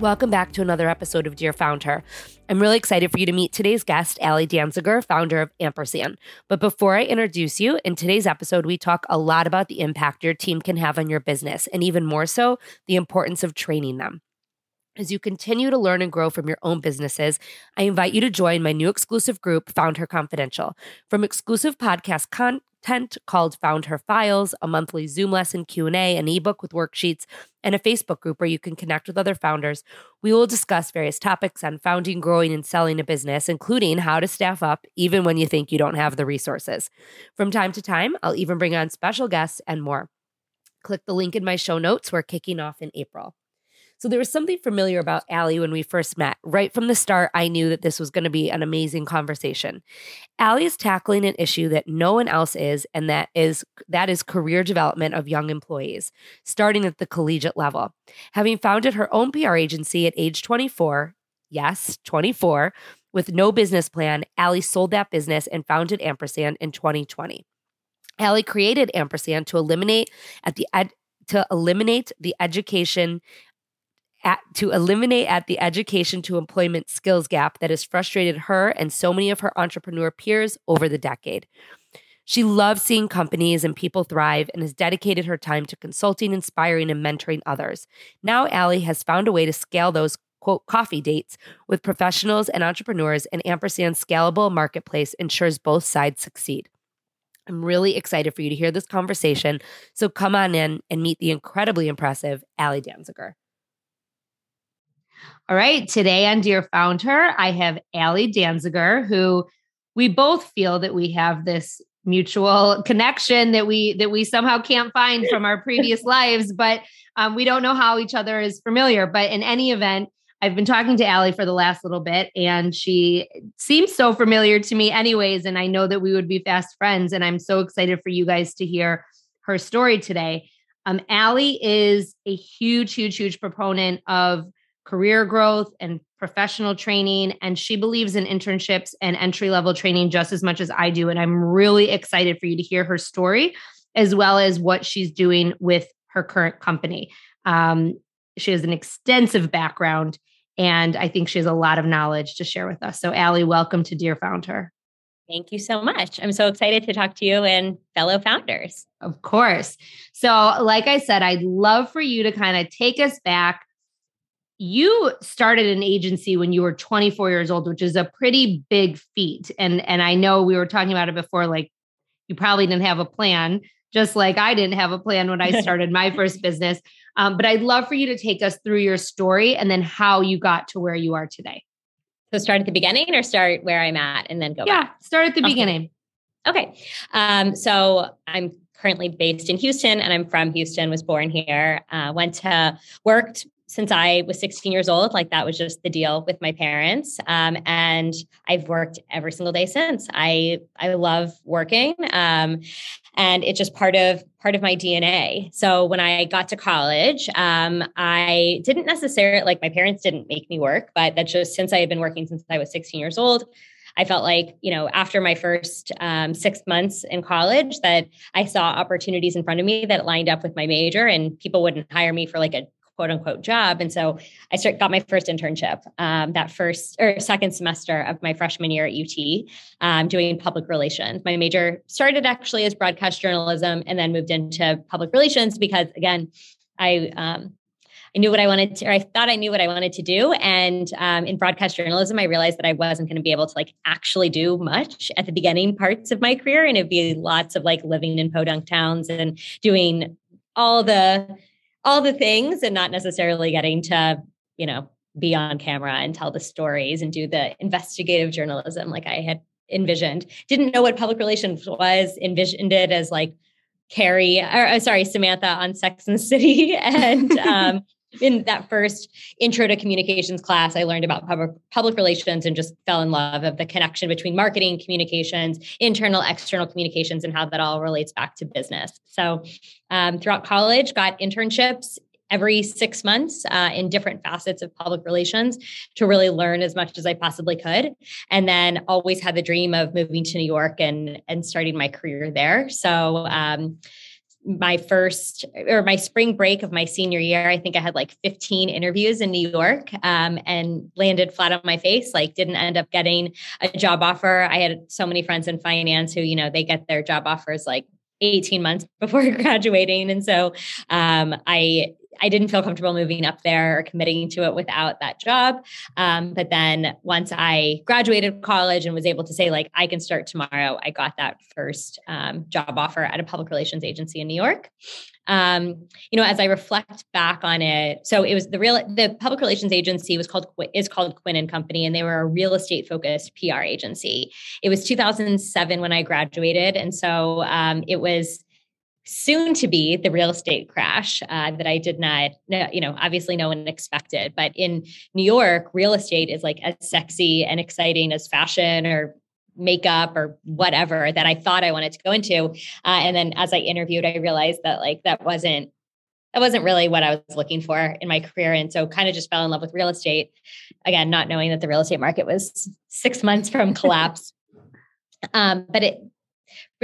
Welcome back to another episode of Dear Founder. I'm really excited for you to meet today's guest, Ali Danziger, founder of Ampersand. But before I introduce you, in today's episode, we talk a lot about the impact your team can have on your business, and even more so, the importance of training them. As you continue to learn and grow from your own businesses, I invite you to join my new exclusive group, Found Her Confidential. From exclusive podcast content called Found Her Files, a monthly Zoom lesson Q&A, an ebook with worksheets, and a Facebook group where you can connect with other founders, we will discuss various topics on founding, growing, and selling a business, including how to staff up even when you think you don't have the resources. From time to time, I'll even bring on special guests and more. Click the link in my show notes. We're kicking off in April. So there was something familiar about Ali when we first met. Right from the start, I knew that this was going to be an amazing conversation. Ali is tackling an issue that no one else is, and that is that is career development of young employees, starting at the collegiate level. Having founded her own PR agency at age 24, yes, 24, with no business plan, Ali sold that business and founded Ampersand in 2020. Ali created Ampersand to eliminate at the ed- to eliminate the education at, to eliminate at the education to employment skills gap that has frustrated her and so many of her entrepreneur peers over the decade. She loves seeing companies and people thrive and has dedicated her time to consulting, inspiring, and mentoring others. Now, Ali has found a way to scale those quote coffee dates with professionals and entrepreneurs, and Ampersand's scalable marketplace ensures both sides succeed. I'm really excited for you to hear this conversation. So come on in and meet the incredibly impressive Ali Danziger. All right. Today on Dear Founder, I have Ali Danziger, who we both feel that we have this mutual connection that we that we somehow can't find from our previous lives, but um, we don't know how each other is familiar. But in any event, I've been talking to Ali for the last little bit, and she seems so familiar to me, anyways. And I know that we would be fast friends, and I'm so excited for you guys to hear her story today. Um, Ali is a huge, huge, huge proponent of career growth and professional training. And she believes in internships and entry level training just as much as I do. And I'm really excited for you to hear her story as well as what she's doing with her current company. Um, she has an extensive background and I think she has a lot of knowledge to share with us. So, Ali, welcome to Dear Founder. Thank you so much. I'm so excited to talk to you and fellow founders. Of course. So, like I said, I'd love for you to kind of take us back you started an agency when you were 24 years old which is a pretty big feat. And and i know we were talking about it before like you probably didn't have a plan just like i didn't have a plan when i started my first business. Um, but i'd love for you to take us through your story and then how you got to where you are today. So start at the beginning or start where i'm at and then go yeah back? start at the okay. beginning. Okay. Um, so i'm currently based in Houston and I'm from Houston, was born here, uh, went to worked since I was 16 years old. Like that was just the deal with my parents. Um, and I've worked every single day since. I I love working. Um, and it's just part of part of my DNA. So when I got to college, um, I didn't necessarily like my parents didn't make me work, but that's just since I had been working since I was 16 years old. I felt like, you know, after my first um, six months in college, that I saw opportunities in front of me that lined up with my major, and people wouldn't hire me for like a quote unquote job. And so I start, got my first internship um, that first or second semester of my freshman year at UT, um, doing public relations. My major started actually as broadcast journalism and then moved into public relations because, again, I um, I knew what I wanted to, or I thought I knew what I wanted to do. And um, in broadcast journalism, I realized that I wasn't going to be able to like actually do much at the beginning parts of my career. And it'd be lots of like living in podunk towns and doing all the, all the things and not necessarily getting to, you know, be on camera and tell the stories and do the investigative journalism like I had envisioned. Didn't know what public relations was, envisioned it as like Carrie, or uh, sorry, Samantha on Sex and the City. And um, in that first intro to communications class, I learned about public, public relations and just fell in love of the connection between marketing, communications, internal, external communications, and how that all relates back to business. So um, throughout college, got internships every six months uh, in different facets of public relations to really learn as much as I possibly could. And then always had the dream of moving to New York and and starting my career there. So um, my first or my spring break of my senior year, I think I had like 15 interviews in New York um, and landed flat on my face. Like, didn't end up getting a job offer. I had so many friends in finance who, you know, they get their job offers like 18 months before graduating. And so um, I I didn't feel comfortable moving up there or committing to it without that job. Um, but then once I graduated college and was able to say, like, I can start tomorrow, I got that first um, job offer at a public relations agency in New York. Um, you know, as I reflect back on it, so it was the real the public relations agency was called is called Quinn and Company, and they were a real estate focused PR agency. It was 2007 when I graduated, and so um, it was soon to be the real estate crash uh, that I did not, you know, obviously no one expected. But in New York, real estate is like as sexy and exciting as fashion or makeup or whatever that I thought I wanted to go into. Uh, and then as I interviewed, I realized that like that wasn't that wasn't really what I was looking for in my career. And so kind of just fell in love with real estate. Again, not knowing that the real estate market was six months from collapse. um, but it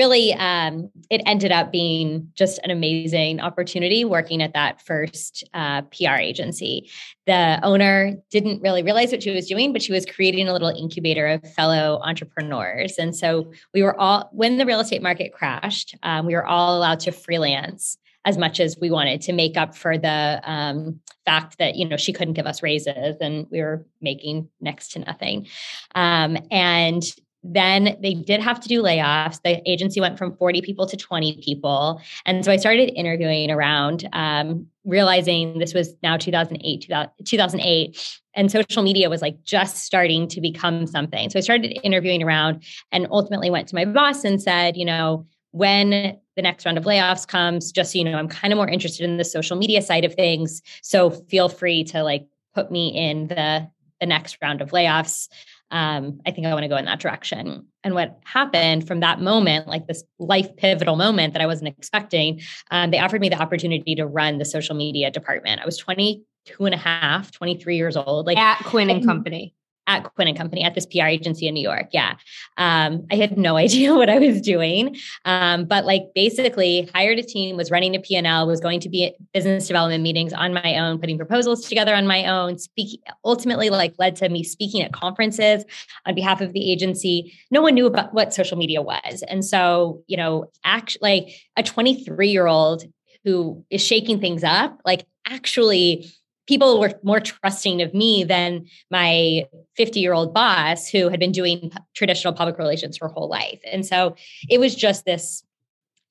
really um, it ended up being just an amazing opportunity working at that first uh, pr agency. The owner didn't really realize what she was doing but she was creating a little incubator of fellow entrepreneurs. And so we were all when the real estate market crashed um, we were all allowed to freelance as much as we wanted to make up for the um, fact that you know she couldn't give us raises and we were making next to nothing. Um, and then they did have to do layoffs. The agency went from 40 people to 20 people. And so I started interviewing around, um, realizing this was now 2008, 2008, and social media was like just starting to become something. So I started interviewing around and ultimately went to my boss and said, you know, when the next round of layoffs comes, just so you know, I'm kind of more interested in the social media side of things. So feel free to like put me in the the next round of layoffs um, I think I want to go in that direction. And what happened from that moment, like this life pivotal moment that I wasn't expecting, um, they offered me the opportunity to run the social media department. I was 22 and a half, 23 years old. Like at Quinn and Company at Quinn and Company at this PR agency in New York. Yeah. Um, I had no idea what I was doing. Um, but like basically hired a team, was running a P&L, was going to be business development meetings on my own, putting proposals together on my own, speaking ultimately like led to me speaking at conferences on behalf of the agency. No one knew about what social media was. And so, you know, actually like a 23 year old who is shaking things up, like actually people were more trusting of me than my 50 year old boss who had been doing traditional public relations her whole life. And so it was just this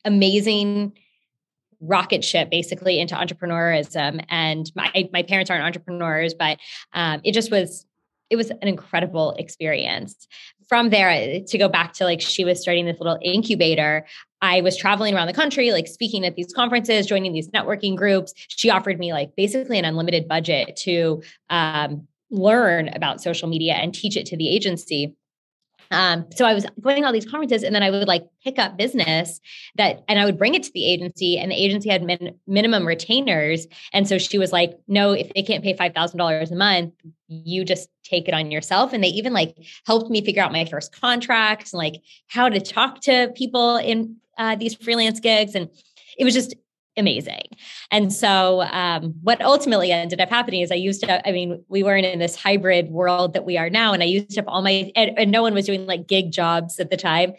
amazing rocket ship basically into entrepreneurism. And my, my parents aren't entrepreneurs, but um, it just was it was an incredible experience. From there, to go back to like she was starting this little incubator, I was traveling around the country, like speaking at these conferences, joining these networking groups. She offered me like basically an unlimited budget to um, learn about social media and teach it to the agency. Um, so I was going to all these conferences and then I would like pick up business that, and I would bring it to the agency and the agency had min, minimum retainers. And so she was like, no, if they can't pay $5,000 a month, you just take it on yourself. And they even like helped me figure out my first contracts and like how to talk to people in uh, these freelance gigs. And it was just amazing. And so, um, what ultimately ended up happening is I used to, I mean, we weren't in this hybrid world that we are now. And I used up all my, and, and no one was doing like gig jobs at the time.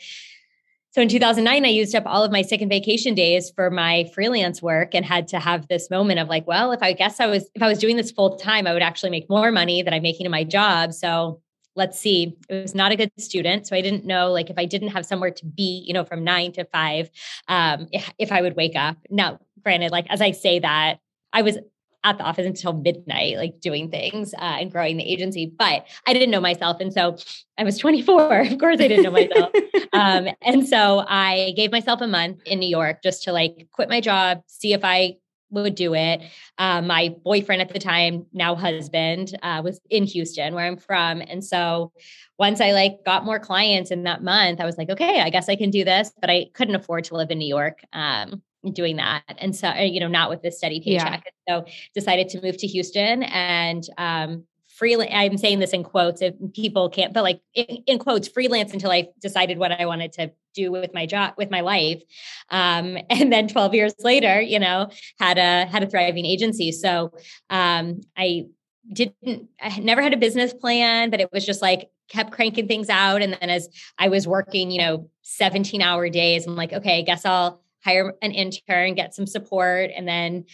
so in 2009 i used up all of my sick and vacation days for my freelance work and had to have this moment of like well if i guess i was if i was doing this full time i would actually make more money than i'm making in my job so let's see it was not a good student so i didn't know like if i didn't have somewhere to be you know from nine to five um if, if i would wake up now granted like as i say that i was at the office until midnight, like doing things uh, and growing the agency. But I didn't know myself. And so I was 24. Of course, I didn't know myself. um, and so I gave myself a month in New York just to like quit my job, see if I would do it. Um, my boyfriend at the time, now husband, uh, was in Houston, where I'm from. And so once I like got more clients in that month, I was like, okay, I guess I can do this. But I couldn't afford to live in New York. Um, doing that and so uh, you know not with this steady paycheck yeah. so decided to move to houston and um freelance i'm saying this in quotes if people can't but like in, in, quotes freelance until i decided what i wanted to do with my job with my life. Um and then 12 years later you know had a had a thriving agency. So um i didn't i never had a business plan but it was just like kept cranking things out. And then as i was working you know 17 hour days i'm like okay i guess i'll hire an intern, get some support, and then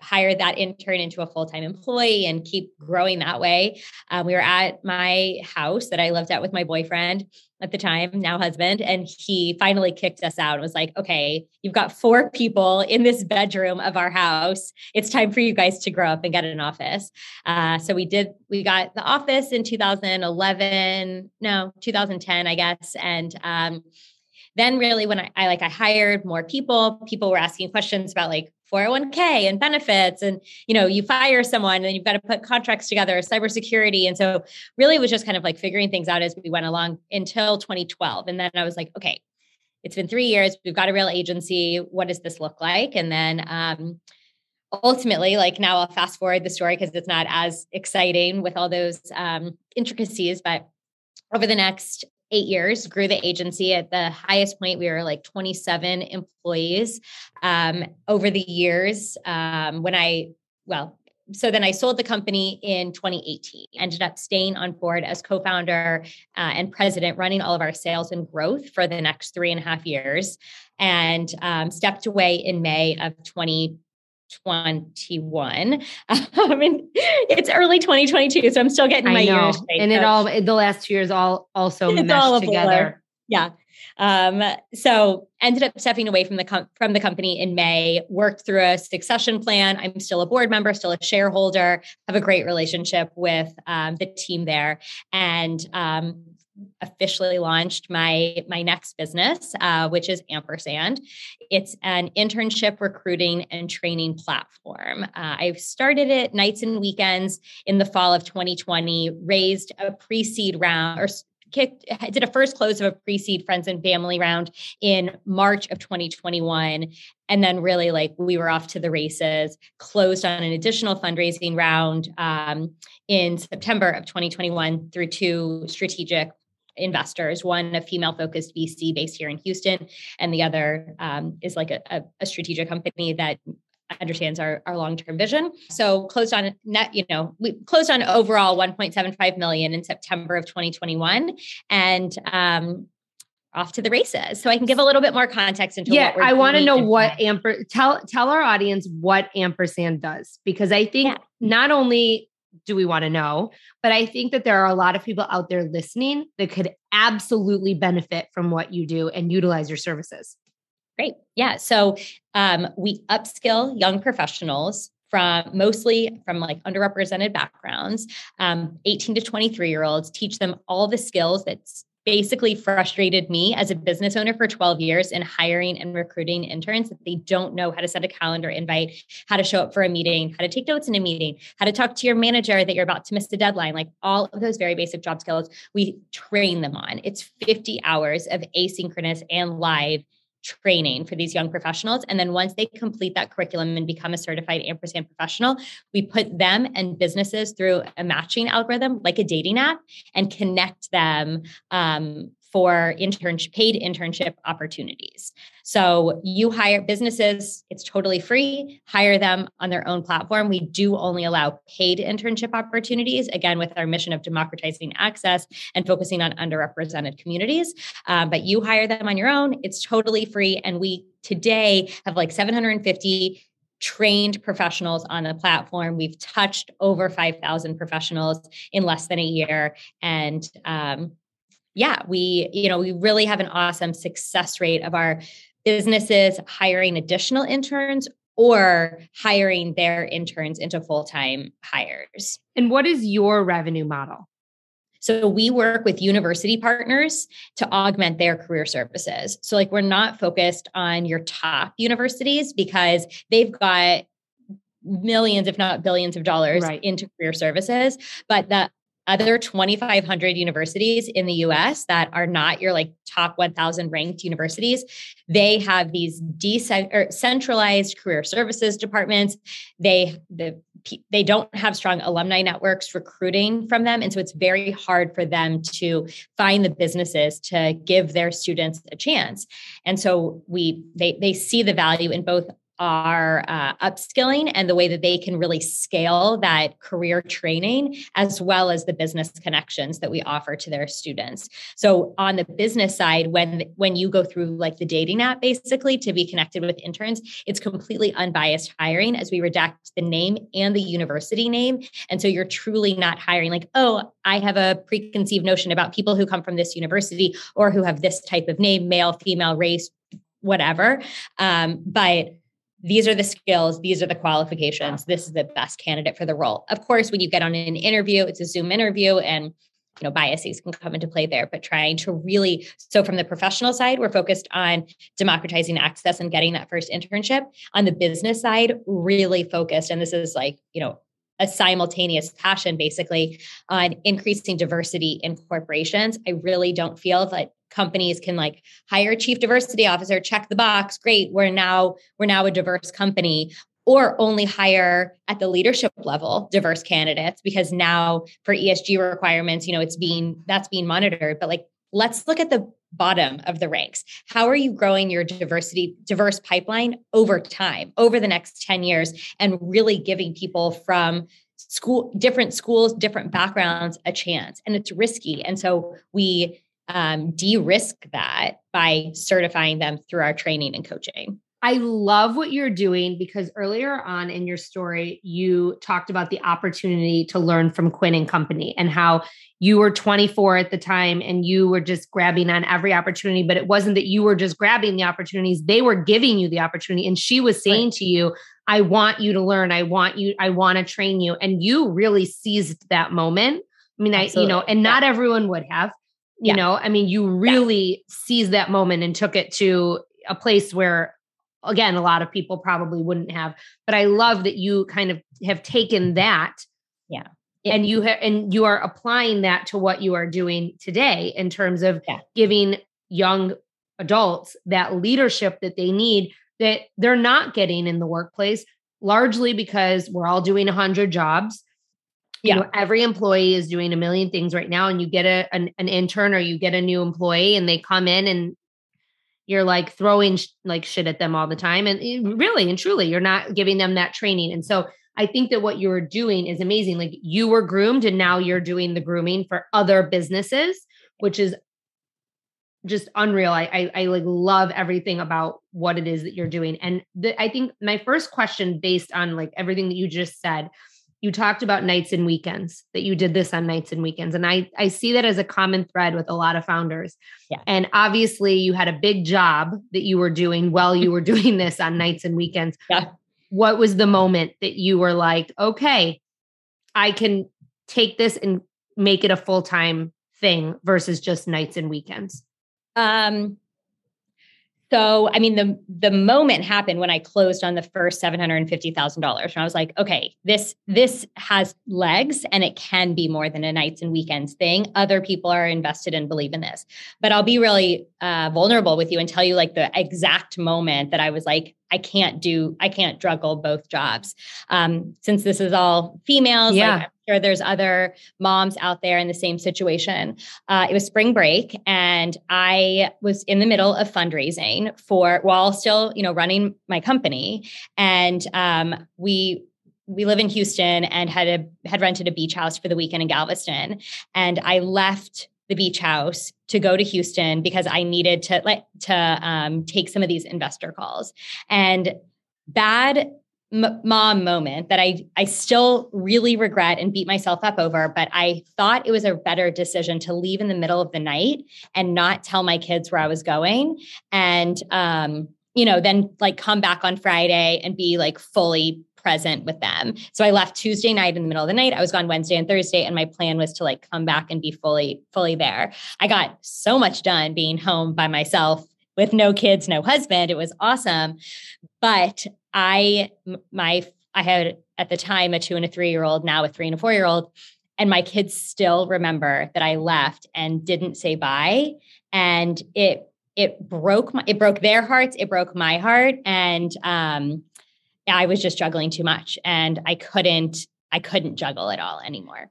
hire that intern into a full-time employee and keep growing that way. Um, we were at my house that I lived at with my boyfriend at the time, now husband, and he finally kicked us out and was like, okay, you've got four people in this bedroom of our house. It's time for you guys to grow up and get an office. Uh, so we did, we got the office in 2011, no, 2010, I guess. And um, then really when I, I like I hired more people, people were asking questions about like 401k and benefits and you know you fire someone and you've got to put contracts together cybersecurity. And so really it was just kind of like figuring things out as we went along until 2012 and then i was like okay it's been three years. We've got a real agency. What does this look like? And then um, ultimately like now i'll fast forward the story because it's not as exciting with all those um, intricacies but over the next eight years, grew the agency. At the highest point, we were like 27 employees. Um, over the years, um, when I, well, so then I sold the company in 2018, ended up staying on board as co founder uh, and president, running all of our sales and growth for the next three and a half years, and um, stepped away in May of 20. 21. I mean, it's early 2022, so I'm still getting my years straight. And so. it all the last two years all also it's meshed all together. Yeah. Um, so ended up stepping away from the com- from the company in May, worked through a succession plan. I'm still a board member, still a shareholder, have a great relationship with um, the team there. And um, officially launched my my next business, uh, which is Ampersand. It's an internship recruiting and training platform. Uh, I started it nights and weekends in the fall of 2020. Raised a pre-seed round or kicked did a first close of a pre-seed friends and family round in March of 2021 and then really like we were off to the races closed on an additional fundraising round um, in September of 2021 through two strategic investors one a female focused vc based here in houston and the other um, is like a, a, strategic company that understands our, our long-term vision. So closed on net, you know, we closed on overall 1.75 million in September of 2021 and um off to the races. So I can give a little bit more context into yeah, I want to know what Amper tell tell our audience what ampersand does because I think yeah. not only do we want to know? But I think that there are a lot of people out there listening that could absolutely benefit from what you do and utilize your services. Great. Yeah. So um, we upskill young professionals from mostly from like underrepresented backgrounds, um, 18 to 23 year olds, teach them all the skills that's basically frustrated me as a business owner for 12 years in hiring and recruiting interns that they don't know how to set a calendar invite, how to show up for a meeting, how to take notes in a meeting, how to talk to your manager that you're about to miss the deadline, like all of those very basic job skills we train them on. It's 50 hours of asynchronous and live training for these young professionals. And then once they complete that curriculum and become a certified ampersand professional, we put them and businesses through a matching algorithm like a dating app and connect them um, for internship paid internship opportunities. So you hire businesses, it's totally free. Hire them on their own platform. We do only allow paid internship opportunities, again, with our mission of democratizing access and focusing on underrepresented communities. Um, but you hire them on your own, it's totally free. And we today have like 750 trained professionals on the platform. We've touched over 5,000 professionals in less than a year. And um, yeah, we, you know, we really have an awesome success rate of our businesses hiring additional interns or hiring their interns into full-time hires. And what is your revenue model? So we work with university partners to augment their career services. So like we're not focused on your top universities because they've got millions if not billions of dollars right. into career services but the other 2,500 universities in the US that are not your like top 1,000 ranked universities, they have these decentralized career services departments. They the, they don't have strong alumni networks recruiting from them, and so it's very hard for them to find the businesses to give their students a chance. And so we they they see the value in both are uh, upskilling and the way that they can really scale that career training as well as the business connections that we offer to their students. So on the business side when when you go through like the dating app basically to be connected with interns it's completely unbiased hiring as we redact the name and the university name. And so you're truly not hiring like oh i have a preconceived notion about people who come from this university or who have this type of name male female race whatever. Um, but these are the skills, these are the qualifications, this is the best candidate for the role. Of course, when you get on an interview, it's a Zoom interview and you know biases can come into play there but trying to really so from the professional side we're focused on democratizing access and getting that first internship on the business side really focused and this is like you know a simultaneous passion basically on increasing diversity in corporations. I really don't feel that companies can like hire chief diversity officer check the box great we're now we're now a diverse company or only hire at the leadership level diverse candidates because now for ESG requirements you know it's being that's being monitored. But like let's look at the bottom of the ranks how are you growing your diversity diverse pipeline over time over the next 10 years and really giving people from school different schools different backgrounds a chance and it's risky and so we um, de-risk that by certifying them through our training and coaching. I love what you're doing because earlier on in your story, you talked about the opportunity to learn from Quinn and Company and how you were 24 at the time and you were just grabbing on every opportunity. But it wasn't that you were just grabbing the opportunities, they were giving you the opportunity. And she was saying right. to you, I want you to learn. I want you, I want to train you. And you really seized that moment. I mean, Absolutely. I, you know, and not yeah. everyone would have you yeah. know i mean you really yeah. seized that moment and took it to a place where again a lot of people probably wouldn't have but i love that you kind of have taken mm-hmm. that yeah and you have and you are applying that to what you are doing today in terms of yeah. giving young adults that leadership that they need that they're not getting in the workplace largely because we're all doing 100 jobs yeah. you know every employee is doing a million things right now and you get a an, an, intern or you get a new employee and they come in and you're like throwing sh- like shit at them all the time and eh, really and truly you're not giving them that training and so i think that what you're doing is amazing like you were groomed and now you're doing the grooming for other businesses which is just unreal i i, I like love everything about what it is that you're doing and the, i think my first question based on like everything that you just said you talked about nights and weekends that you did this on nights and weekends and i i see that as a common thread with a lot of founders yeah. and obviously you had a big job that you were doing while you were doing this on nights and weekends yeah. what was the moment that you were like okay i can take this and make it a full-time thing versus just nights and weekends um so, I mean, the the moment happened when I closed on the first seven hundred and fifty thousand dollars, and I was like, okay, this this has legs, and it can be more than a nights and weekends thing. Other people are invested and believe in this, but I'll be really uh, vulnerable with you and tell you like the exact moment that I was like, I can't do, I can't juggle both jobs. Um, since this is all females, yeah. Like, sure there's other moms out there in the same situation. Uh, it was spring break, and I was in the middle of fundraising for while still, you know, running my company. And um, we we live in Houston and had a had rented a beach house for the weekend in Galveston, and I left the beach house to go to Houston because I needed to like to um, take some of these investor calls. And bad m- mom moment that I I still really regret and beat myself up over, but I thought it was a better decision to leave in the middle of the night and not tell my kids where I was going and um you know then like come back on Friday and be like fully present with them. So I left Tuesday night in the middle of the night. I was gone Wednesday and Thursday and my plan was to like come back and be fully fully there. I got so much done being home by myself with no kids, no husband. It was awesome. But I my I had at the time a 2 and a 3 year old, now a 3 and a 4 year old and my kids still remember that I left and didn't say bye and it it broke my it broke their hearts it broke my heart and um I was just juggling too much and I couldn't I couldn't juggle it all anymore.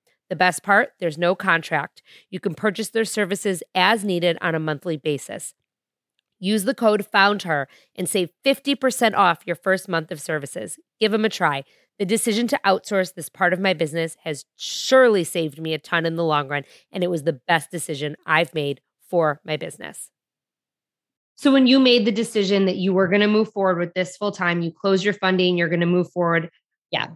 The best part there's no contract. You can purchase their services as needed on a monthly basis. Use the code FOUNDHER and save 50% off your first month of services. Give them a try. The decision to outsource this part of my business has surely saved me a ton in the long run, and it was the best decision I've made for my business. So, when you made the decision that you were going to move forward with this full time, you close your funding, you're going to move forward. Yeah.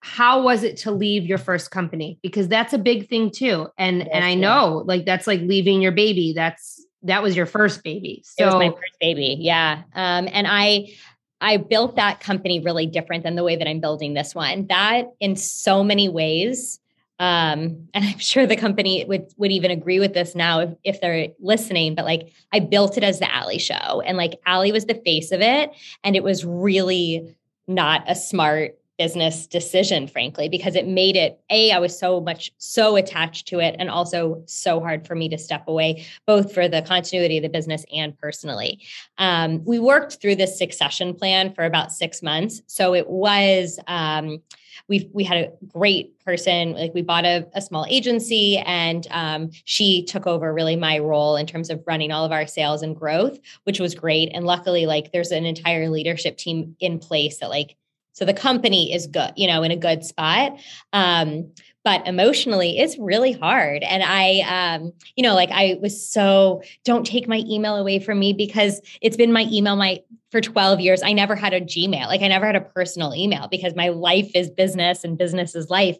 How was it to leave your first company? Because that's a big thing too. And and I know like that's like leaving your baby. That's that was your first baby. So it was my first baby. Yeah. Um, and I I built that company really different than the way that I'm building this one. That in so many ways, um, and I'm sure the company would would even agree with this now if, if they're listening, but like I built it as the Ali show. And like Ali was the face of it. And it was really not a smart business decision, frankly, because it made it a, I was so much so attached to it and also so hard for me to step away, both for the continuity of the business and personally. Um, we worked through this succession plan for about six months. So it was um, we we had a great person like we bought a, a small agency and um, she took over really my role in terms of running all of our sales and growth which was great and luckily like there's an entire leadership team in place that like so the company is good, you know, in a good spot. Um, but emotionally, it's really hard. And I, um, you know, like I was so don't take my email away from me because it's been my email my for 12 years. I never had a Gmail, like I never had a personal email because my life is business and business is life.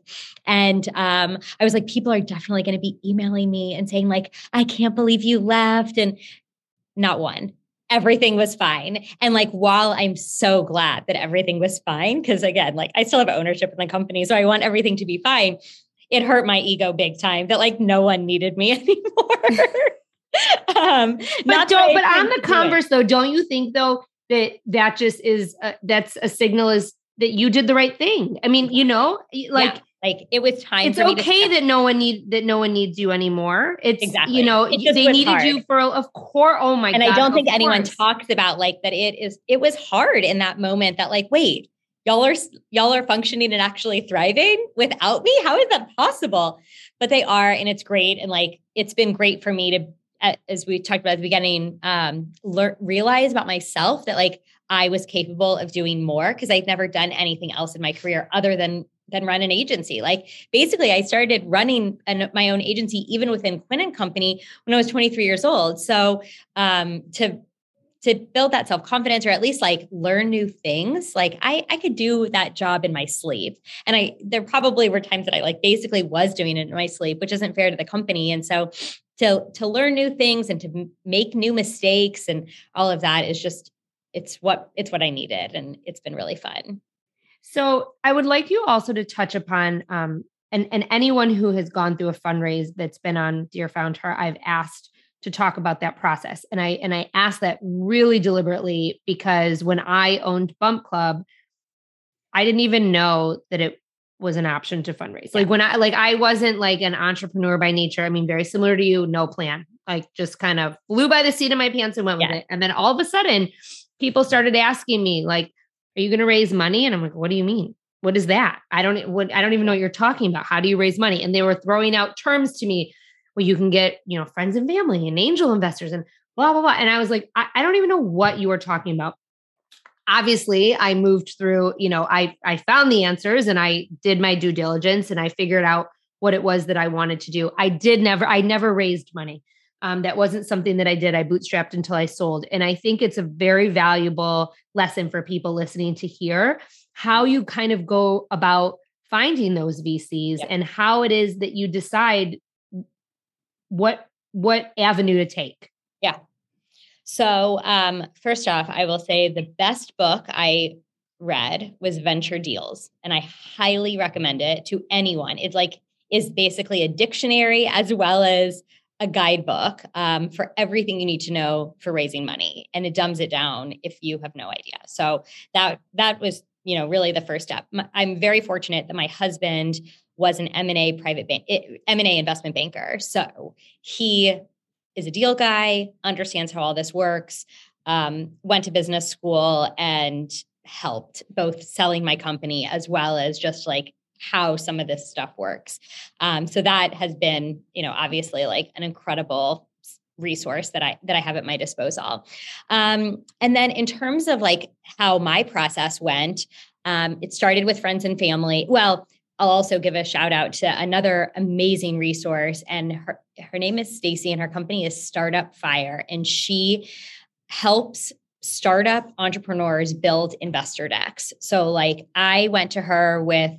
And um, I was like, people are definitely going to be emailing me and saying like, I can't believe you left, and not one everything was fine. And like, while I'm so glad that everything was fine, because again, like I still have ownership in the company, so I want everything to be fine. It hurt my ego big time that like no one needed me anymore. um, but don't. But on the converse, though, don't you think though that that just is a, that's a signal is that you did the right thing? I mean, you know, like. Yeah like it was time. It's okay that no one need that no one needs you anymore. It's exactly you know they needed hard. you for of course. Oh my and god! And I don't think anyone talks about like that. It is it was hard in that moment. That like wait, y'all are y'all are functioning and actually thriving without me. How is that possible? But they are, and it's great. And like it's been great for me to, as we talked about at the beginning, um, learn realize about myself that like I was capable of doing more because I'd never done anything else in my career other than than run an agency. Like basically, I started running an, my own agency even within Quinn and Company when I was 23 years old. So um, to to build that self confidence or at least like learn new things, like I I could do that job in my sleep. And I there probably were times that I like basically was doing it in my sleep, which isn't fair to the company. And so to to learn new things and to make new mistakes and all of that is just it's what it's what I needed and it's been really fun. So I would like you also to touch upon um, and and anyone who has gone through a fundraise that's been on Dear Founder, I've asked to talk about that process. And I and I asked that really deliberately because when I owned Bump Club, I didn't even know that it was an option to fundraise. Like when I like I wasn't like an entrepreneur by nature. I mean, very similar to you, no plan. Like just kind of flew by the seat of my pants and went yeah. with it. And then all of a sudden, people started asking me, like, are you going to raise money? And I'm like, what do you mean? What is that? I don't what I don't even know what you're talking about. How do you raise money? And they were throwing out terms to me where you can get, you know, friends and family and angel investors and blah, blah, blah. And I was like, I, I don't even know what you were talking about. Obviously, I moved through, you know, I I found the answers and I did my due diligence and I figured out what it was that I wanted to do. I did never, I never raised money. Um, that wasn't something that I did. I bootstrapped until I sold. And I think it's a very valuable lesson for people listening to hear how you kind of go about finding those VCs yeah. and how it is that you decide what what avenue to take. Yeah. So, um, first off, I will say the best book I read was Venture Deals, and I highly recommend it to anyone. It's like is basically a dictionary as well as a guidebook um, for everything you need to know for raising money and it dumbs it down if you have no idea. So that that was you know really the first step. I'm very fortunate that my husband was an m&a private bank m&a investment banker. So he is a deal guy understands how all this works um, went to business school and helped both selling my company as well as just like how some of this stuff works. Um, so that has been, you know, obviously like an incredible resource that I that I have at my disposal. Um, and then in terms of like how my process went, um, it started with friends and family. Well, I'll also give a shout out to another amazing resource, and her her name is Stacy, and her company is Startup Fire, and she helps startup entrepreneurs build investor decks. So like I went to her with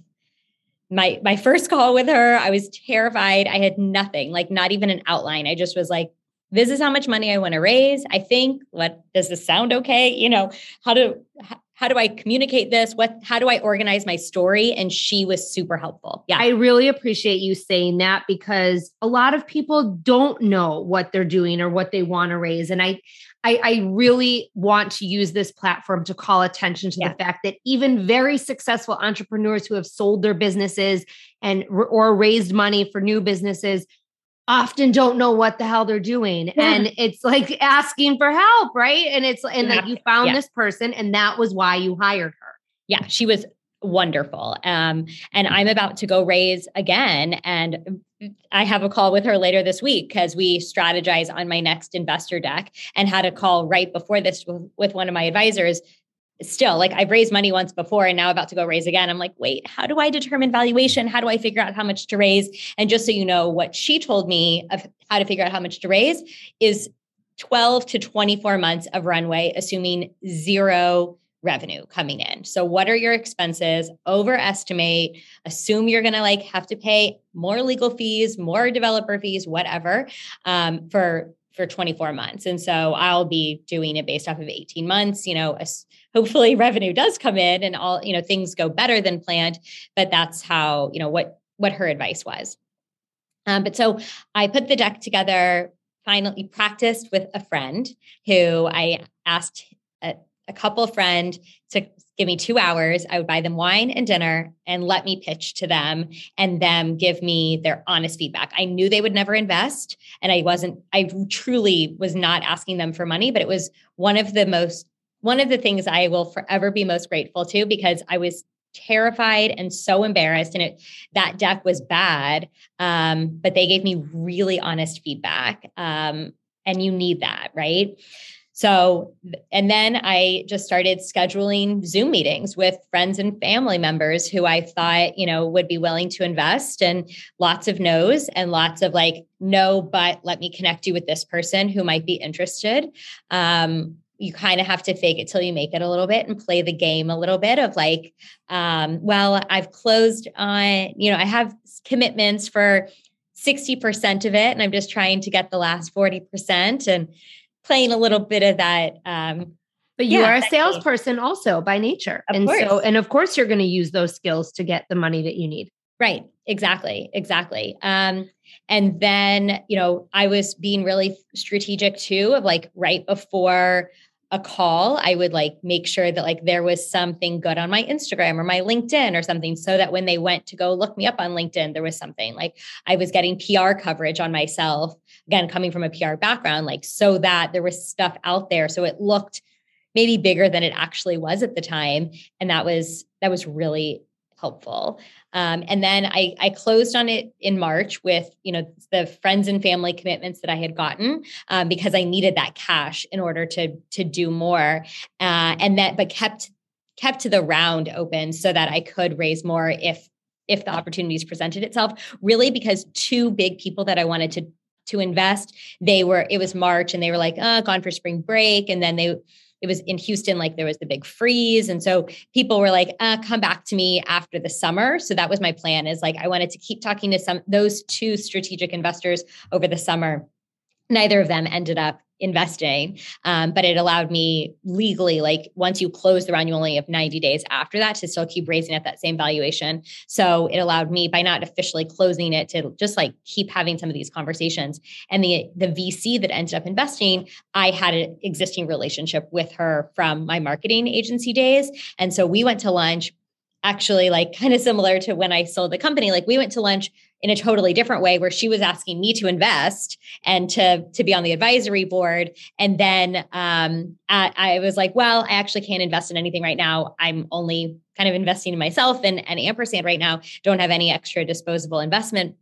my my first call with her, I was terrified. I had nothing, like not even an outline. I just was like, this is how much money I want to raise. I think, what does this sound okay? You know, how do how do I communicate this? What how do I organize my story? And she was super helpful. Yeah. I really appreciate you saying that because a lot of people don't know what they're doing or what they want to raise. And I I, I, really want to use this platform to call attention to yeah. the fact that even very successful entrepreneurs who have sold their businesses and or raised money for new businesses often don't know what the hell they're doing yeah. and it's like asking for help right and it's and yeah. like you found this person and that was why you hired her yeah she was wonderful um and i'm about to go raise again and I have a call with her later this week because we strategize on my next investor deck and had a call right before this with one of my advisors. Still, like I've raised money once before and now about to go raise again. I'm like, wait, how do I determine valuation? How do I figure out how much to raise? And just so you know, what she told me of how to figure out how much to raise is 12 to 24 months of runway, assuming zero revenue coming in. So what are your expenses? Overestimate, assume you're going to like have to pay more legal fees, more developer fees, whatever, um, for for 24 months. And so I'll be doing it based off of 18 months, you know, hopefully revenue does come in and all, you know, things go better than planned, but that's how, you know, what what her advice was. Um, but so I put the deck together, finally practiced with a friend who I asked uh, a couple friend to give me two hours. I would buy them wine and dinner and let me pitch to them and them give me their honest feedback. I knew they would never invest. And I wasn't, I truly was not asking them for money, but it was one of the most, one of the things I will forever be most grateful to because I was terrified and so embarrassed and it that deck was bad um, but they gave me really honest feedback um, and you need that right So, and then I just started scheduling Zoom meetings with friends and family members who I thought, you know, would be willing to invest and lots of no's and lots of like, no, but let me connect you with this person who might be interested. Um, you kind of have to fake it till you make it a little bit and play the game a little bit of like, um, well, I've closed on, you know, I have commitments for 60% of it and I'm just trying to get the last 40% and playing a little bit of that. Um, but you yeah, are a salesperson also by nature. Of and course. so, and of course, you're going to use those skills to get the money that you need. Right. Exactly. Exactly. Um, and then, you know, I was being really strategic too of like right before a call, I would like make sure that like there was something good on my Instagram or my LinkedIn or something so that when they went to go look me up on LinkedIn, there was something like I was getting PR coverage on myself, again, coming from a PR background, like so that there was stuff out there. So it looked maybe bigger than it actually was at the time. And that was, that was really helpful. Um, and then I, I closed on it in March with, you know, the friends and family commitments that I had gotten um, because I needed that cash in order to to do more. Uh, and that, but kept kept the round open so that I could raise more if if the opportunities presented itself. Really, because two big people that I wanted to to invest, they were it was March and they were like, oh, gone for spring break, and then they it was in Houston, like there was the big freeze. And so people were like, uh, come back to me after the summer. So that was my plan is like, I wanted to keep talking to some, those two strategic investors over the summer. Neither of them ended up investing. Um, but it allowed me legally, like once you close the round, you only have 90 days after that to still keep raising at that same valuation. So it allowed me by not officially closing it to just like keep having some of these conversations. And the the VC that ended up investing, I had an existing relationship with her from my marketing agency days. And so we went to lunch actually like kind of similar to when I sold the company. Like we went to lunch in a totally different way where she was asking me to invest and to to be on the advisory board. And then um, I, I was like well i actually can't invest in anything right now. I'm only kind of investing in myself and, and ampersand right now. Don't have any extra disposable investment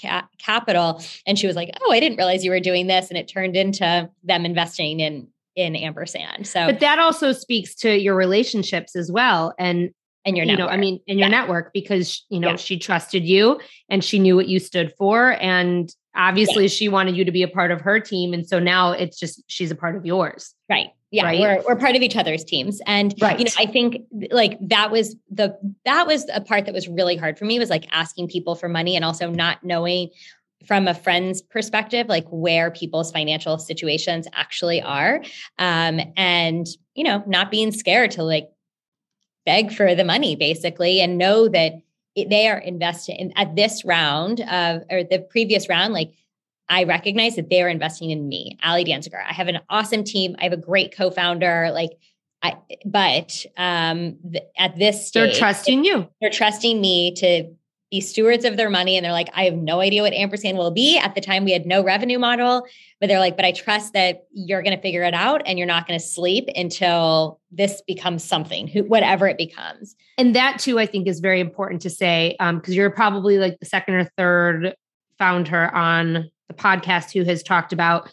ca- capital. And she was like oh i didn't realize you were doing this. And it turned into them investing in in ampersand. So but that also speaks to your relationships as well. And and your you network. know i mean in your yeah. network because you know yeah. she trusted you and she knew what you stood for and obviously yeah. she wanted you to be a part of her team and so now it's just she's a part of yours right yeah right? we're we're part of each other's teams and right. you know i think like that was the that was a part that was really hard for me was like asking people for money and also not knowing from a friend's perspective like where people's financial situations actually are um and you know not being scared to like beg for the money basically and know that it, they are investing in, at this round of or the previous round like I recognize that they are investing in me, Ali Danziger. I have an awesome team. I have a great co-founder. Like, I, but um, th- at this stage, they're trusting you. They're trusting me to be stewards of their money and they're like i have no idea what ampersand will be. At the time we had no revenue model but they're like but i trust that you're going to figure it out and you're not going to sleep until this becomes something whatever it becomes. And that too i think is very important to say because um, you're probably like the second or third founder on the podcast who has talked about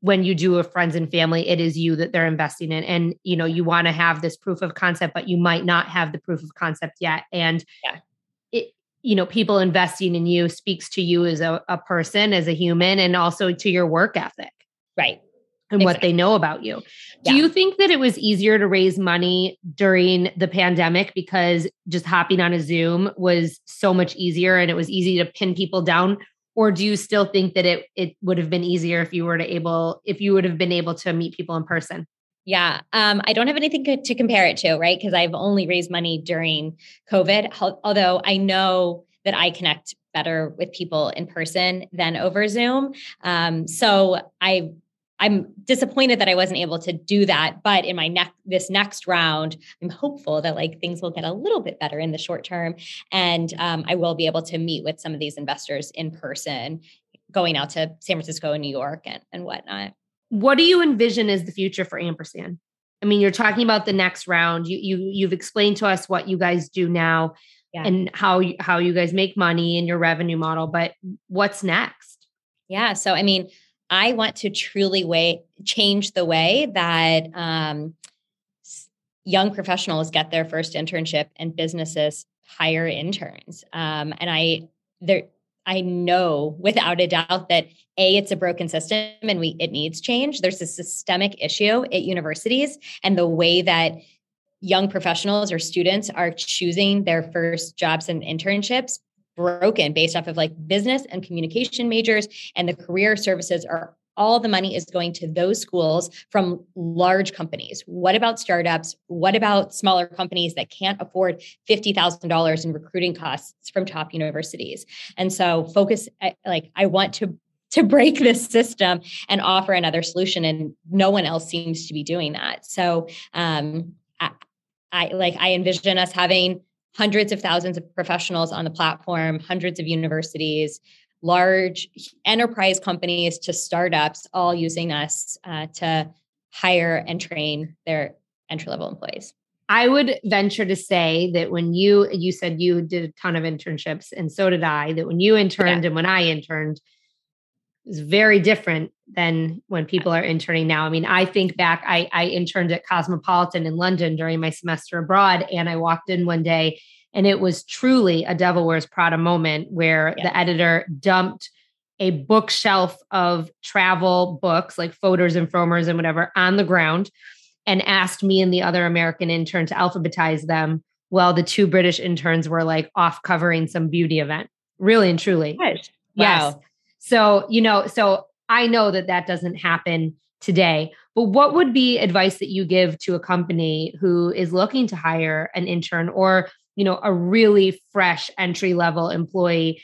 when you do a friends and family it is you that they're investing in. And you know you want to have this proof of concept but you might not have the proof of concept yet. And yeah you know people investing in you speaks to you as a, a person as a human and also to your work ethic. Right. And exactly. what they know about you. Yeah. do you think that it was easier to raise money during the pandemic because just hopping on a zoom was so much easier and it was easy to pin people down? Or do you still think that it it would have been easier if you were to able if you would have been able to meet people in person yeah, um, I don't have anything to compare it to, right? Because I've only raised money during COVID. Although I know that I connect better with people in person than over Zoom. Um, so I I'm disappointed that I wasn't able to do that. But in my next this next round, I'm hopeful that like things will get a little bit better in the short term, and um, I will be able to meet with some of these investors in person, going out to San Francisco and New York and and whatnot what do you envision as the future for ampersand i mean you're talking about the next round you, you you've explained to us what you guys do now yeah. and how you, how you guys make money and your revenue model but what's next yeah so i mean I want to truly way change the way that um, young professionals get their first internship and businesses hire interns. Um, and I there I know without a doubt that a it's a broken system and we it needs change. There's a systemic issue at universities and the way that young professionals or students are choosing their first jobs and internships broken based off of like business and communication majors and the career services are all the money is going to those schools from large companies. What about startups? What about smaller companies that can't afford $50,000 in recruiting costs from top universities? And so focus like I want to to break this system and offer another solution and no one else seems to be doing that. So um I, I like I envision us having hundreds of thousands of professionals on the platform, hundreds of universities, large enterprise companies to startups, all using us uh, to hire and train their entry level employees. I would venture to say that when you you said you did a ton of internships, and so did I. That when you interned yeah. and when I interned, is very different than when people are interning now. I mean, I think back, I, I interned at Cosmopolitan in London during my semester abroad, and I walked in one day and it was truly a Devil Wears Prada moment where yeah. the editor dumped a bookshelf of travel books, like Fodor's and Frommer's and whatever, on the ground and asked me and the other American intern to alphabetize them while the two British interns were like off covering some beauty event. Really and truly. Gosh. Yes. Wow. So, you know, so I know that that doesn't happen today. But what would be advice that you give to a company who is looking to hire an intern or you know, a really fresh entry level employee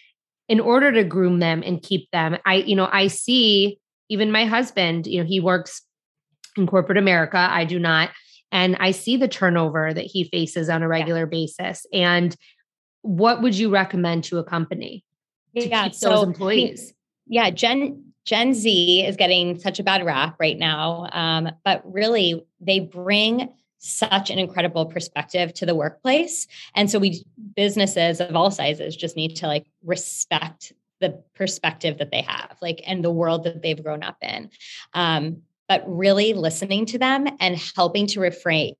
in order to groom them and keep them. I, you know, I see even my husband, you know, he works in corporate America. I do not. And I see the turnover that he faces on a regular yeah. basis. And what would you recommend to a company to yeah, keep so, those employees? yeah, Gen Gen Z is getting such a bad rap right now, um, but really they bring such an incredible perspective to the workplace. And so we businesses of all sizes just need to like respect the perspective that they have, like and the world that they've grown up in. Um, but really listening to them and helping to refrain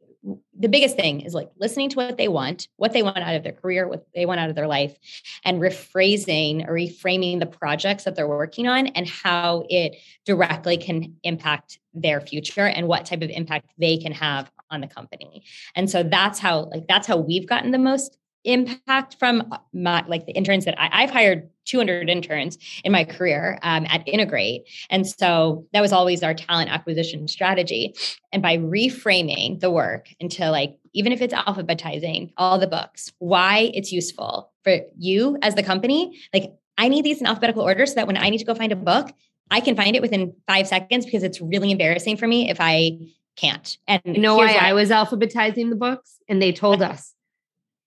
the biggest thing is like listening to what they want, what they want out of their career, what they want out of their life, and rephrasing or reframing the projects that they're working on and how it directly can impact their future and what type of impact they can have on the company. And so that's how like that's how we've gotten the most impact from uh, my like the interns that I, have hired 200 interns in my career um, at Integrate, and so that was always our talent acquisition strategy. And by reframing the work into like even if it's alphabetizing all the books, why it's useful for you as the company, like I need these in alphabetical order so that when I need to go find a book, I can find it within five seconds because it's really embarrassing for me if I can't. And you know why I was alphabetizing the books, and they told us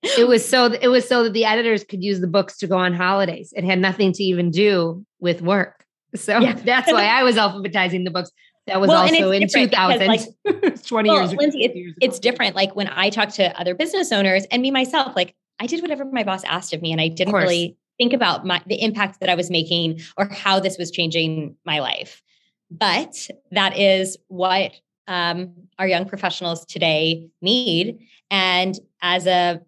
it was so it was so that the editors could use the books to go on holidays. It had nothing to even do with work. So yeah. that's why I was alphabetizing the books. That was well, also in 2000, like, 20 well, years, Lindsay, it's, years it's different. Like when I talk to other business owners and me myself, like I did whatever my boss asked of me and I didn't really think about my, the impact that I was making or how this was changing my life. But that is what um, our young professionals today need. And as a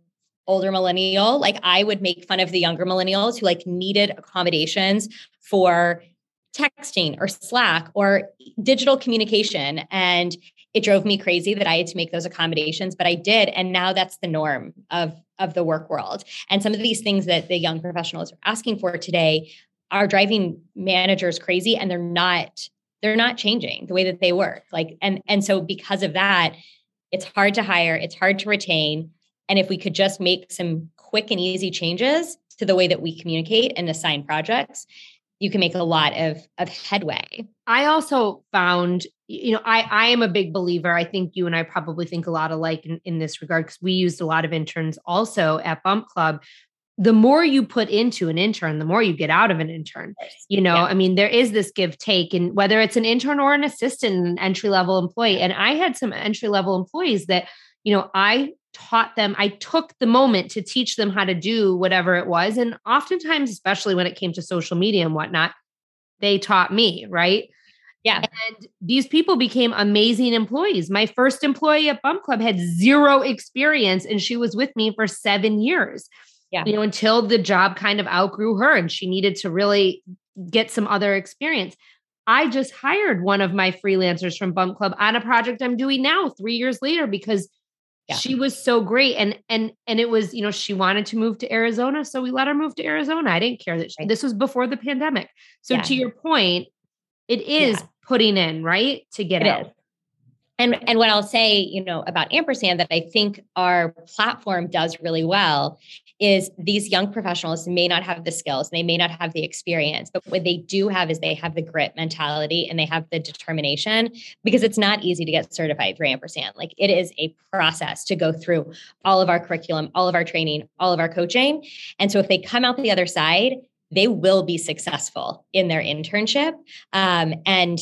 older millennial, like I would make fun of the younger millennials who like needed accommodations for texting or Slack or digital communication. And it drove me crazy that I had to make those accommodations, but I did. And now that's the norm of, of the work world. And some of these things that the young professionals are asking for today are driving managers crazy and they're not they're not changing the way that they work like and and so because of that it's hard to hire it's hard to retain and if we could just make some quick and easy changes to the way that we communicate and assign projects, you can make a lot of, of headway. I also found, you know, I, I am a big believer. I think you and I probably think a lot alike in, in this regard because we used a lot of interns also at Bump Club. The more you put into an intern, the more you get out of an intern. You know, yeah. I mean, there is this give take, and whether it's an intern or an assistant, an entry level employee. And I had some entry level employees that, you know, I taught them, I took the moment to teach them how to do whatever it was. And oftentimes, especially when it came to social media and whatnot, they taught me, right? Yeah. And these people became amazing employees. My first employee at Bump Club had zero experience and she was with me for seven years. Yeah. You know, until the job kind of outgrew her and she needed to really get some other experience. I just hired one of my freelancers from Bump Club on a project I'm doing now 3 years later because yeah. she was so great and and and it was, you know, she wanted to move to Arizona, so we let her move to Arizona. I didn't care that she, this was before the pandemic. So yeah. to your point, it is yeah. putting in, right? To get it out. Is. And, and what I'll say, you know, about ampersand that I think our platform does really well is these young professionals may not have the skills, they may not have the experience, but what they do have is they have the grit mentality and they have the determination because it's not easy to get certified through ampersand. Like it is a process to go through all of our curriculum, all of our training, all of our coaching. And so if they come out the other side, they will be successful in their internship. Um, and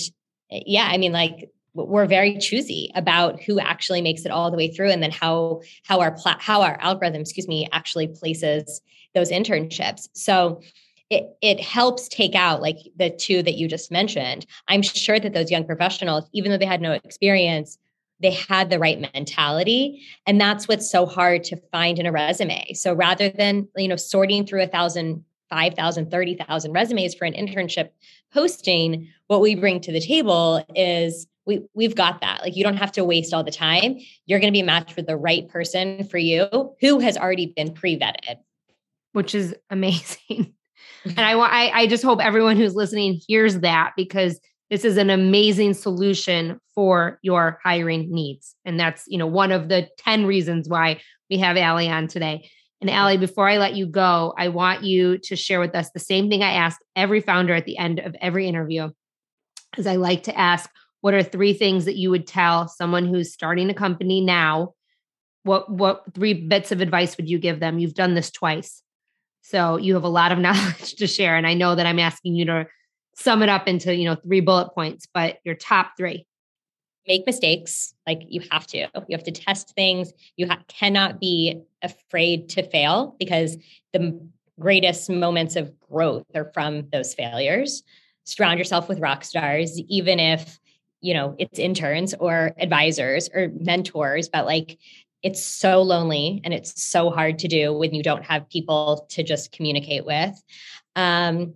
yeah, I mean, like we're very choosy about who actually makes it all the way through and then how how our pla- how our algorithm excuse me actually places those internships. So it, it helps take out like the two that you just mentioned. I'm sure that those young professionals even though they had no experience they had the right mentality and that's what's so hard to find in a resume. So rather than you know sorting through a thousand 5,000, 30,000 resumes for an internship posting, what we bring to the table is we we've got that. Like you don't have to waste all the time. You're going to be matched with the right person for you who has already been pre-vetted, which is amazing. and I want I, I just hope everyone who's listening hears that because this is an amazing solution for your hiring needs. And that's, you know, one of the 10 reasons why we have Ali on today. And Ali, before I let you go, I want you to share with us the same thing I ask every founder at the end of every interview. As I like to ask, what are three things that you would tell someone who's starting a company now? What what three bits of advice would you give them? You've done this twice. So you have a lot of knowledge to share and i know that i'm asking you to sum it up into you know three bullet points but your top three. Make mistakes like you have to. You have to test things. You ha- cannot be afraid to fail because the greatest moments of growth are from those failures. Surround yourself with rock stars even if you know it's interns or advisors or mentors but like it's so lonely and it's so hard to do when you don't have people to just communicate with. Um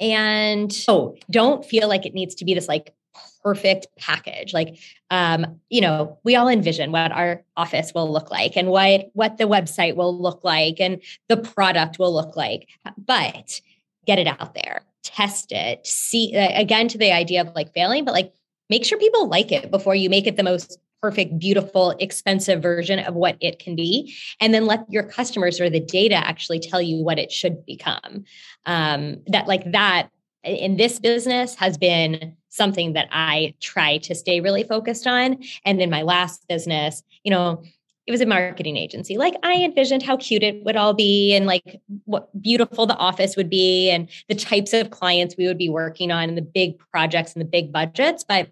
and oh. don't feel like it needs to be this like perfect package. Like um you know we all envision what our office will look like and what what the website will look like and the product will look like but get it out there. Test it. See again to the idea of like failing but like make sure people like it before you make it the most perfect, beautiful, expensive version of what it can be. And then let your customers or the data actually tell you what it should become. Um, that, like, that in this business has been something that I try to stay really focused on. And in my last business, you know, it was a marketing agency. Like I envisioned how cute it would all be and like what beautiful the office would be and the types of clients we would be working on and the big projects and the big budgets. But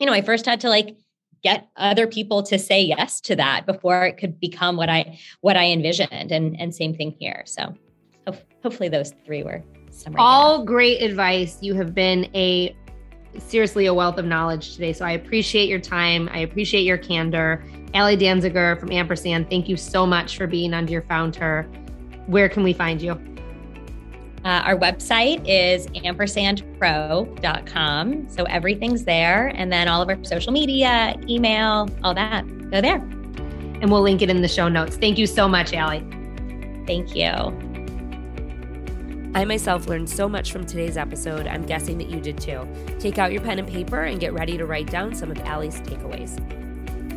you know, I first had to like get other people to say yes to that before it could become what I what I envisioned. And and same thing here. So ho- hopefully those three were all great advice. You have been a seriously a wealth of knowledge today. So I appreciate your time. I appreciate your candor. Ali Danziger from Ampersand, thank you so much for being on Dear Found Her. Where can we find you? Uh, our website is ampersandpro.com. So everything's there. And then all of our social media, email, all that, go there. And we'll link it in the show notes. Thank you so much, Ali. Thank you. I myself learned so much from today's episode. I'm guessing that you did too. Take out your pen and paper and get ready to write down some of Ali's takeaways.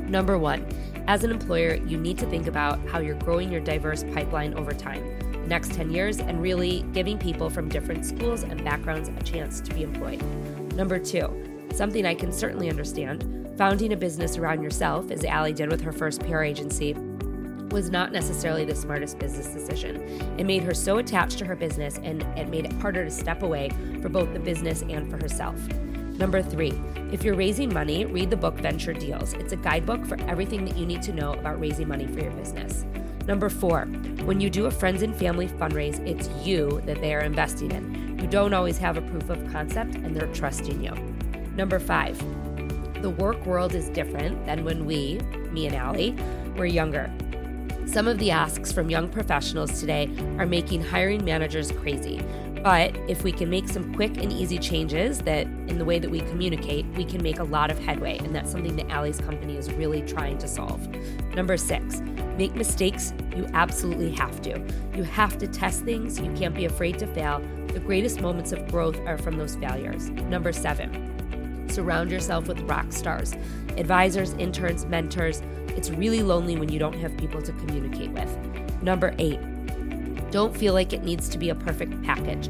Number one, as an employer, you need to think about how you're growing your diverse pipeline over time next 10 years and really giving people from different schools and backgrounds a chance to be employed. Number two, something I can certainly understand, founding a business around yourself, as Ali did with her first PR agency, was not necessarily the smartest business decision. It made her so attached to her business and it made it harder to step away for both the business and for herself. Number three, if you're raising money, read the book Venture Deals. It's a guidebook for everything that you need to know about raising money for your business. Number four, when you do a friends and family fundraise, it's you that they are investing in. You don't always have a proof of concept and they're trusting you. Number five, the work world is different than when we, me and Ali, were younger. Some of the asks from young professionals today are making hiring managers crazy. But if we can make some quick and easy changes that in the way that we communicate, we can make a lot of headway. And that's something that Ali's company is really trying to solve. Number six, make mistakes. You absolutely have to. You have to test things. You can't be afraid to fail. The greatest moments of growth are from those failures. Number seven, surround yourself with rock stars, advisors, interns, mentors. It's really lonely when you don't have people to communicate with. Number eight, don't feel like it needs to be a perfect package.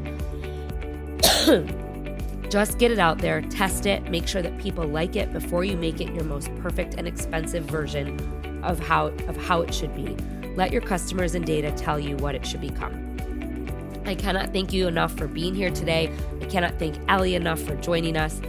Just get it out there, test it, make sure that people like it before you make it your most perfect and expensive version of how of how it should be. Let your customers and data tell you what it should become. I cannot thank you enough for being here today. I cannot thank Ali enough for joining us.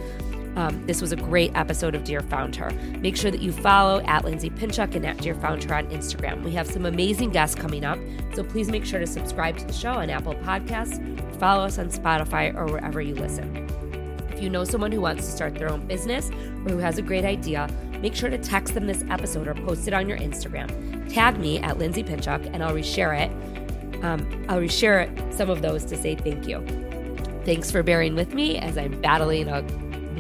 Um, this was a great episode of Dear Found Her. Make sure that you follow at Lindsay Pinchuk and at Dear Found Her on Instagram. We have some amazing guests coming up, so please make sure to subscribe to the show on Apple Podcasts, follow us on Spotify, or wherever you listen. If you know someone who wants to start their own business or who has a great idea, make sure to text them this episode or post it on your Instagram. Tag me at Lindsay Pinchuk and I'll reshare it. Um, I'll reshare some of those to say thank you. Thanks for bearing with me as I'm battling a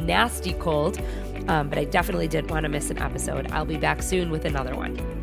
nasty cold, um, but I definitely didn't want to miss an episode. I'll be back soon with another one.